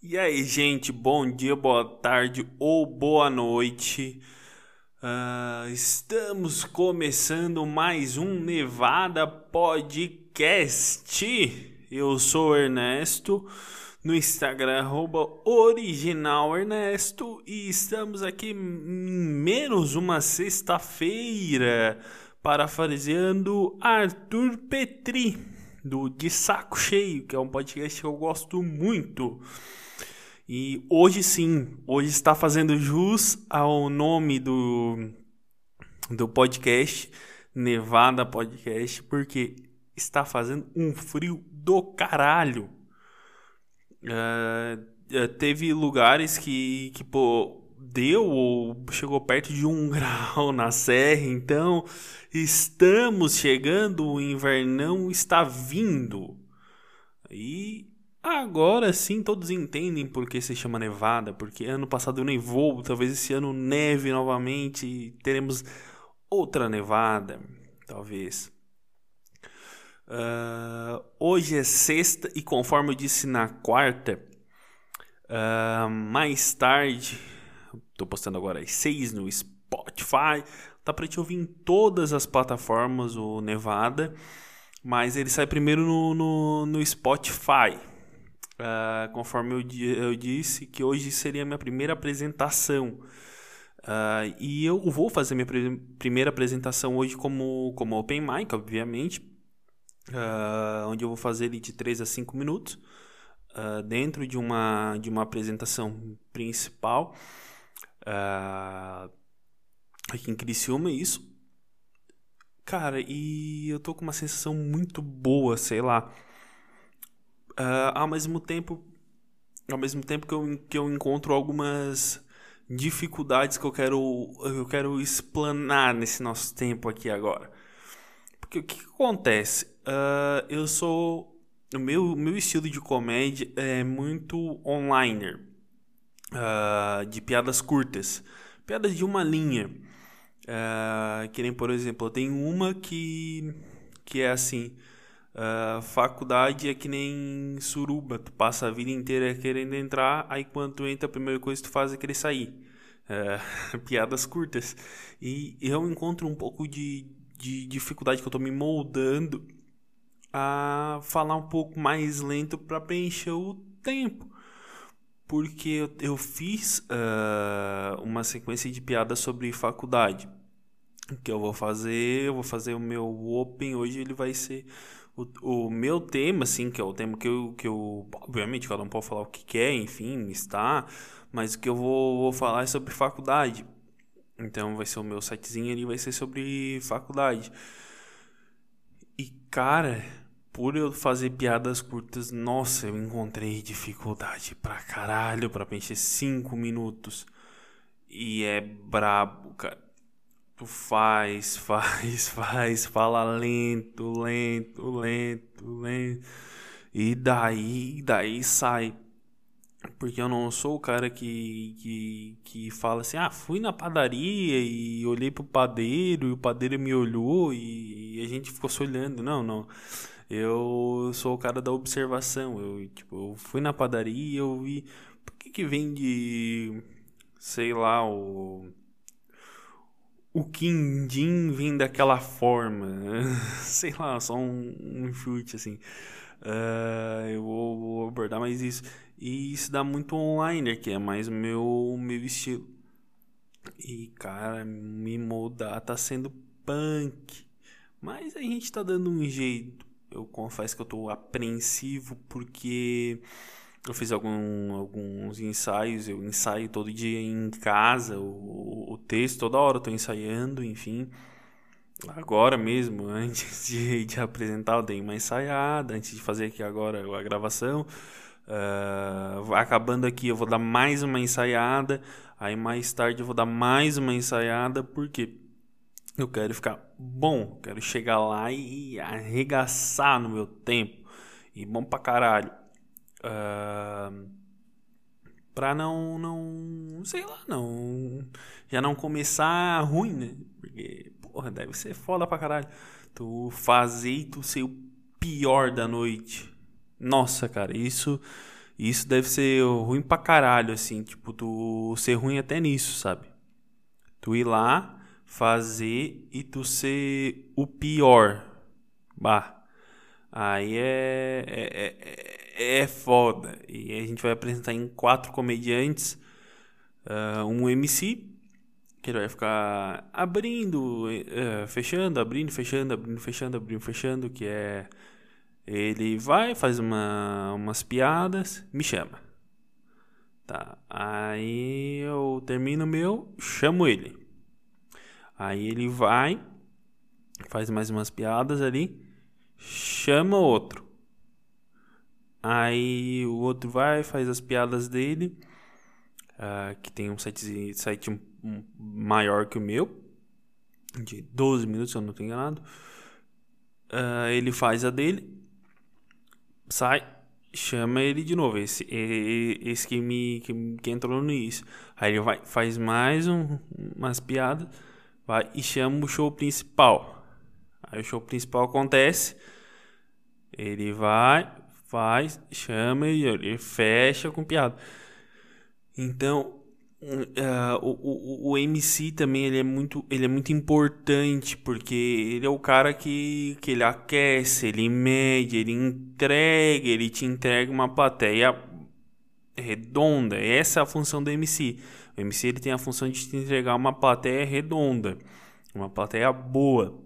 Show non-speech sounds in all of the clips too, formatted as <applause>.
E aí, gente, bom dia, boa tarde ou boa noite. Uh, estamos começando mais um Nevada Podcast. Eu sou Ernesto, no Instagram, originalernesto, e estamos aqui em menos uma sexta-feira, parafraseando Arthur Petri, do De Saco Cheio, que é um podcast que eu gosto muito. E hoje sim, hoje está fazendo jus ao nome do, do podcast, Nevada Podcast, porque está fazendo um frio do caralho. Uh, teve lugares que, que pô, deu ou chegou perto de um <laughs> grau na serra, então estamos chegando, o invernão está vindo. E Agora sim todos entendem por que se chama nevada, porque ano passado nevou, talvez esse ano neve novamente e teremos outra nevada, talvez. Uh, hoje é sexta e conforme eu disse na quarta, uh, mais tarde, estou postando agora às seis no Spotify, tá para te ouvir em todas as plataformas o Nevada, mas ele sai primeiro no, no, no Spotify. Uh, conforme eu, eu, disse, que hoje seria a minha primeira apresentação. Uh, e eu vou fazer minha primeira apresentação hoje como, como Open Mic, obviamente. Uh, onde eu vou fazer ele de 3 a 5 minutos. dentro de uma, de uma apresentação principal. Aqui em Criciúma, é isso. Cara, e eu tô com uma sensação muito boa, sei lá Uh, ao mesmo tempo, ao mesmo tempo que eu, que eu encontro algumas dificuldades que eu quero, eu quero explanar nesse nosso tempo aqui agora. Porque o que, que acontece? Uh, eu sou. O meu, meu estilo de comédia é muito onliner, uh, de piadas curtas, piadas de uma linha. Uh, que nem, por exemplo, tenho uma que, que é assim: Uh, faculdade é que nem suruba, tu passa a vida inteira querendo entrar, aí quando tu entra, a primeira coisa que tu faz é querer sair. Uh, <laughs> piadas curtas. E eu encontro um pouco de, de dificuldade que eu tô me moldando a falar um pouco mais lento para preencher o tempo. Porque eu, eu fiz uh, uma sequência de piadas sobre faculdade. Que eu vou fazer, eu vou fazer o meu Open hoje, ele vai ser o, o meu tema, assim, que é o tema que eu, que eu. Obviamente, cada um pode falar o que quer, enfim, está. Mas o que eu vou, vou falar é sobre faculdade. Então, vai ser o meu sitezinho ali, vai ser sobre faculdade. E, cara, por eu fazer piadas curtas, nossa, eu encontrei dificuldade pra caralho pra preencher 5 minutos. E é brabo, cara. Tu faz, <laughs> faz, faz, fala lento, lento, lento, lento. E daí, daí sai. Porque eu não sou o cara que, que, que fala assim, ah, fui na padaria e olhei pro padeiro e o padeiro me olhou e, a gente ficou se olhando. Não, não. Eu sou o cara da observação. Eu, tipo, eu fui na padaria e eu vi. Por que, que vende, sei lá, o o quindim vem daquela forma. <laughs> Sei lá, só um, um chute assim. Uh, eu vou, vou, abordar mais isso. E isso dá muito online, que é mais meu, meu estilo. E cara, me moldar tá sendo punk. Mas a gente tá dando um jeito. Eu confesso que eu tô apreensivo porque eu fiz algum, alguns ensaios, eu ensaio todo dia em casa, o, o texto, toda hora eu tô ensaiando, enfim. Agora mesmo, <laughs> antes de, de apresentar, eu dei uma ensaiada, antes de fazer aqui agora a gravação. Uh, acabando aqui, eu vou dar mais uma ensaiada. Aí mais tarde eu vou dar mais uma ensaiada, porque eu quero ficar bom, quero chegar lá e arregaçar no meu tempo. E bom pra caralho. Uh, pra não, não. Sei lá, não. Já não começar ruim, né? Porque, porra, deve ser foda pra caralho. Tu fazer tu ser o pior da noite. Nossa, cara, isso. Isso deve ser ruim pra caralho, assim, tipo, tu ser ruim até nisso, sabe? Tu ir lá, fazer e tu ser o pior. Bah. Aí é, é, é, é foda. E a gente vai apresentar em quatro comediantes, uh, um MC, que ele vai ficar abrindo, uh, fechando, abrindo, fechando, abrindo, fechando, abrindo, fechando, que é ele vai, faz uma, umas piadas, me chama. Tá. Aí eu termino o meu, chamo ele. Aí ele vai, faz mais umas piadas ali, chama outro. Aí o outro vai, faz as piadas dele, uh, que tem um site, site um, um maior que o meu, de 12 minutos, se eu não estou enganado. Uh, ele faz a dele, sai, chama ele de novo. Esse, esse que me que, que entrou no início. Aí ele vai, faz mais um, umas piadas, vai e chama o show principal. Aí o show principal acontece, ele vai, faz, chama e ele fecha com piada. Então, Uh, o, o, o MC também ele é muito ele é muito importante porque ele é o cara que, que ele aquece, ele mede, ele entrega, ele te entrega uma plateia redonda. Essa é a função do MC. O MC ele tem a função de te entregar uma plateia redonda, uma plateia boa.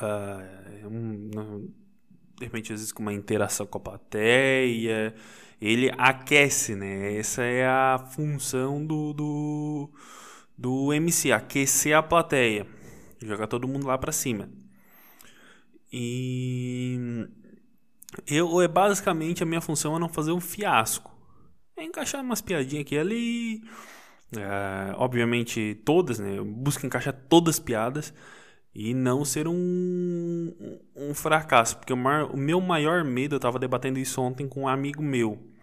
Uh, um, de repente às vezes com uma interação com a plateia ele aquece, né? Essa é a função do, do, do MC, aquecer a plateia, jogar todo mundo lá para cima. E eu é basicamente a minha função é não fazer um fiasco, é encaixar umas piadinhas aqui e ali, é, obviamente todas, né? Eu busco encaixar todas as piadas e não ser um, um fracasso, porque o, maior, o meu maior medo, eu estava debatendo isso ontem com um amigo meu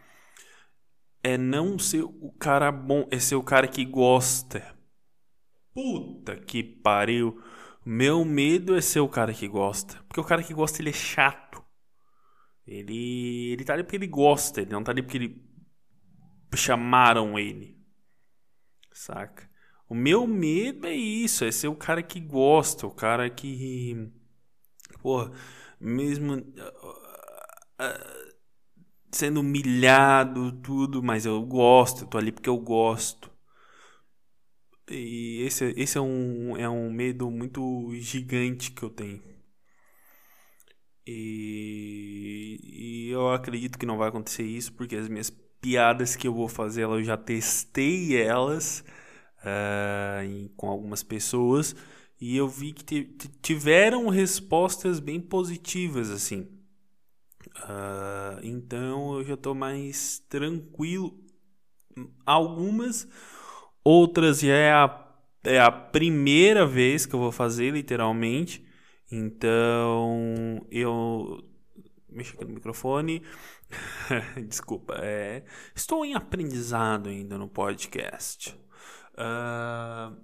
é não ser o cara bom, é ser o cara que gosta. Puta que pariu. Meu medo é ser o cara que gosta. Porque o cara que gosta, ele é chato. Ele, ele tá ali porque ele gosta, ele não tá ali porque ele chamaram ele. Saca? O meu medo é isso, é ser o cara que gosta, o cara que. Porra, mesmo. Uh, uh, sendo humilhado, tudo, mas eu gosto, eu tô ali porque eu gosto. E esse, esse é, um, é um medo muito gigante que eu tenho. E, e eu acredito que não vai acontecer isso, porque as minhas piadas que eu vou fazer, eu já testei elas uh, com algumas pessoas e eu vi que tiveram respostas bem positivas, assim. Uh, então eu já estou mais tranquilo. Algumas, outras já é a, é a primeira vez que eu vou fazer, literalmente. Então eu. Mexi aqui no microfone. <laughs> Desculpa, é, estou em aprendizado ainda no podcast. Uh,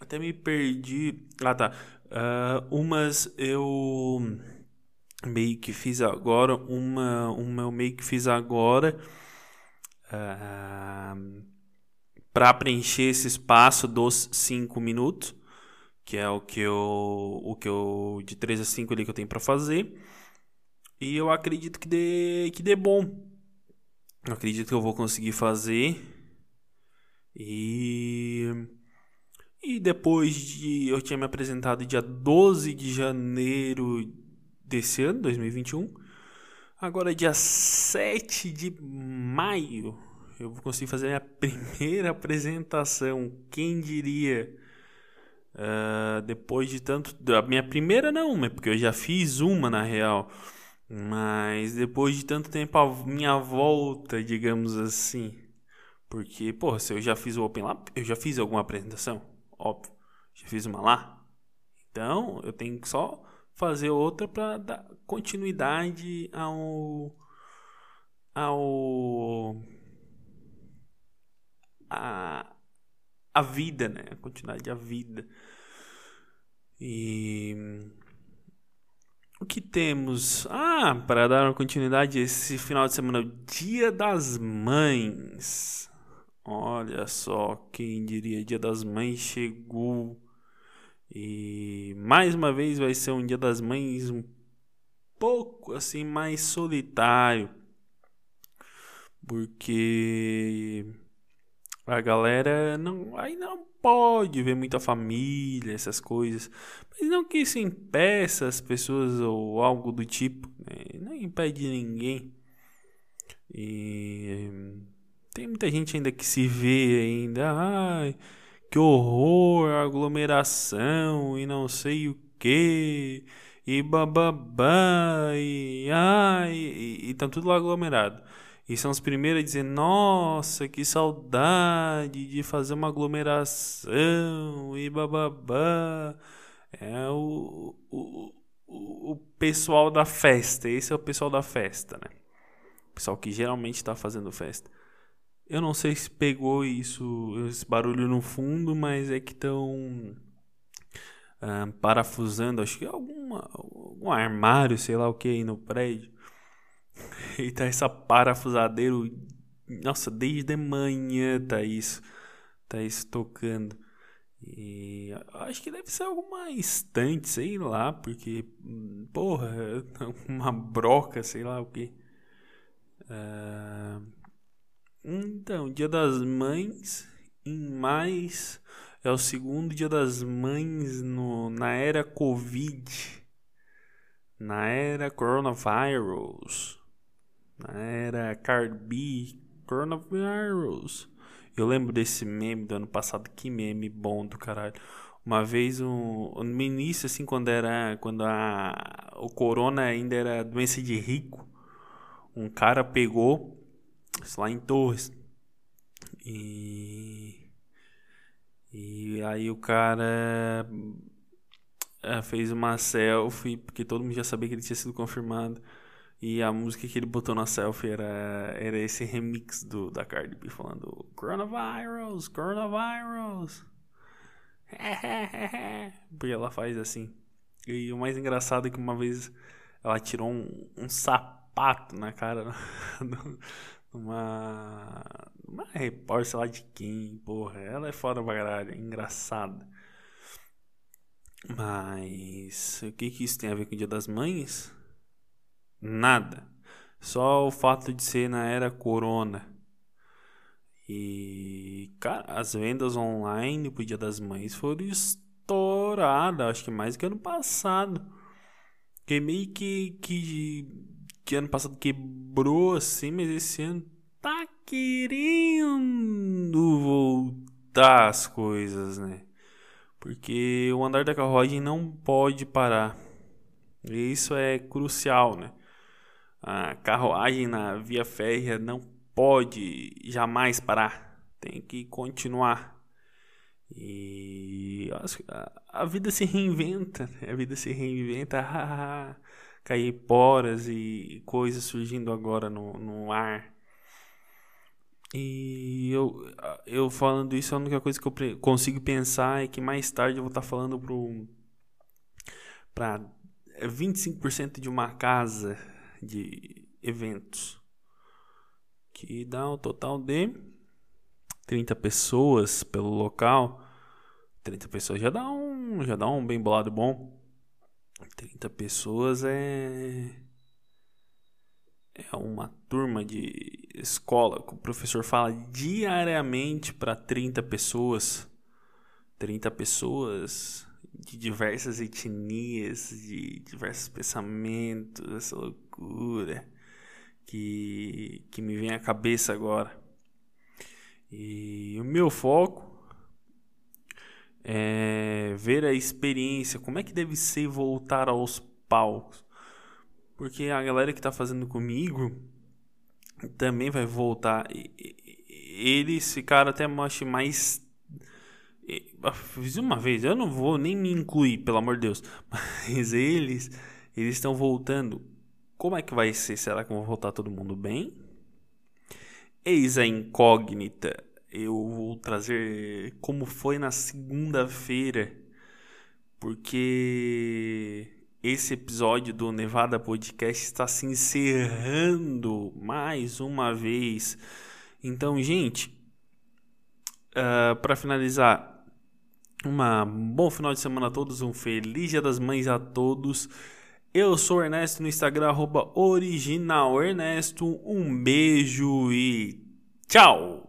até me perdi. Ah, tá. Uh, umas eu meio que fiz agora uma uma eu meio que fiz agora uh, ah, para preencher esse espaço dos 5 minutos que é o que eu o que eu de 3 a 5 ali que eu tenho para fazer e eu acredito que dê que dê bom eu acredito que eu vou conseguir fazer e e depois de eu tinha me apresentado dia 12 de janeiro desse ano, 2021. Agora, dia 7 de maio, eu vou conseguir fazer a minha <laughs> primeira apresentação. Quem diria? Uh, depois de tanto. A minha primeira não, porque eu já fiz uma na real. Mas depois de tanto tempo, a minha volta, digamos assim. Porque, pô, se eu já fiz o Open Lab, eu já fiz alguma apresentação, óbvio. Já fiz uma lá. Então, eu tenho que só fazer outra para dar continuidade ao ao a, a vida, né? A continuidade da vida. E o que temos? Ah, para dar uma continuidade, esse final de semana, Dia das Mães. Olha só, quem diria, Dia das Mães chegou. E mais uma vez vai ser um Dia das Mães um pouco assim mais solitário. Porque a galera não, aí não pode ver muita família, essas coisas. Mas não que isso impeça as pessoas ou algo do tipo. Né? Não impede ninguém. E tem muita gente ainda que se vê ainda. Ai, que horror, aglomeração e não sei o que. E bababá, e ai, e, e tá tudo lá aglomerado. E são os primeiros a dizer: Nossa, que saudade de fazer uma aglomeração e bababá. É o, o, o, pessoal da festa. Esse é o pessoal da festa, né? O pessoal que geralmente está fazendo festa. Eu não sei se pegou isso, esse barulho no fundo, mas é que estão uh, parafusando, acho que alguma, algum armário, sei lá o que aí no prédio. E tá essa parafusadeiro. Nossa, desde manhã tá isso. Tá isso tocando. E acho que deve ser alguma estante, sei lá, porque, porra, <laughs> uma broca, sei lá o que. Uh, então, Dia das Mães, em mais, é o segundo Dia das Mães no, na era Covid, na era Coronavirus era Cardi Coronavirus. Eu lembro desse meme do ano passado, que meme bom do caralho. Uma vez, um, no início, assim, quando era. Quando a, o corona ainda era doença de rico, um cara pegou, lá em Torres, e. E aí o cara eh, fez uma selfie, porque todo mundo já sabia que ele tinha sido confirmado. E a música que ele botou na selfie era, era esse remix do, da Cardi B falando Coronavirus, Coronavirus. <laughs> Porque ela faz assim. E o mais engraçado é que uma vez ela tirou um, um sapato na cara <laughs> numa, numa repórter, sei lá de quem, porra. Ela é foda pra caralho, é engraçada. Mas o que, que isso tem a ver com o Dia das Mães? Nada. Só o fato de ser na era corona. E, cara, as vendas online pro Dia das Mães foram estouradas. Acho que mais que ano passado. Que meio que, que, que ano passado quebrou assim, mas esse ano tá querendo voltar as coisas, né? Porque o andar da carruagem não pode parar. E isso é crucial, né? A carruagem na via férrea não pode jamais parar, tem que continuar. E a, vida se reinventa, né? a vida se reinventa, cair poras e coisas surgindo agora no, no ar. E eu, eu falando isso, a única coisa que eu consigo pensar é que mais tarde eu vou estar falando para 25% de uma casa de eventos, que dá um total de 30 pessoas pelo local. 30 pessoas já dá um, já dá um bem bolado bom. 30 pessoas é é uma turma de escola que o professor fala diariamente para 30 pessoas. 30 pessoas de diversas etnias, de diversos pensamentos, essa loucura que, que me vem à cabeça agora. E o meu foco é ver a experiência, como é que deve ser voltar aos palcos. Porque a galera que está fazendo comigo também vai voltar. Eles ficaram até acho, mais Fiz uma vez, eu não vou nem me incluir, pelo amor de Deus. <laughs> Mas eles eles estão voltando. Como é que vai ser? Será que vão voltar todo mundo bem? Eis a incógnita. Eu vou trazer como foi na segunda-feira. Porque esse episódio do Nevada Podcast está se encerrando mais uma vez. Então, gente, uh, para finalizar, um bom final de semana a todos, um feliz Dia das Mães a todos. Eu sou o Ernesto no Instagram, arroba original Ernesto. Um beijo e tchau!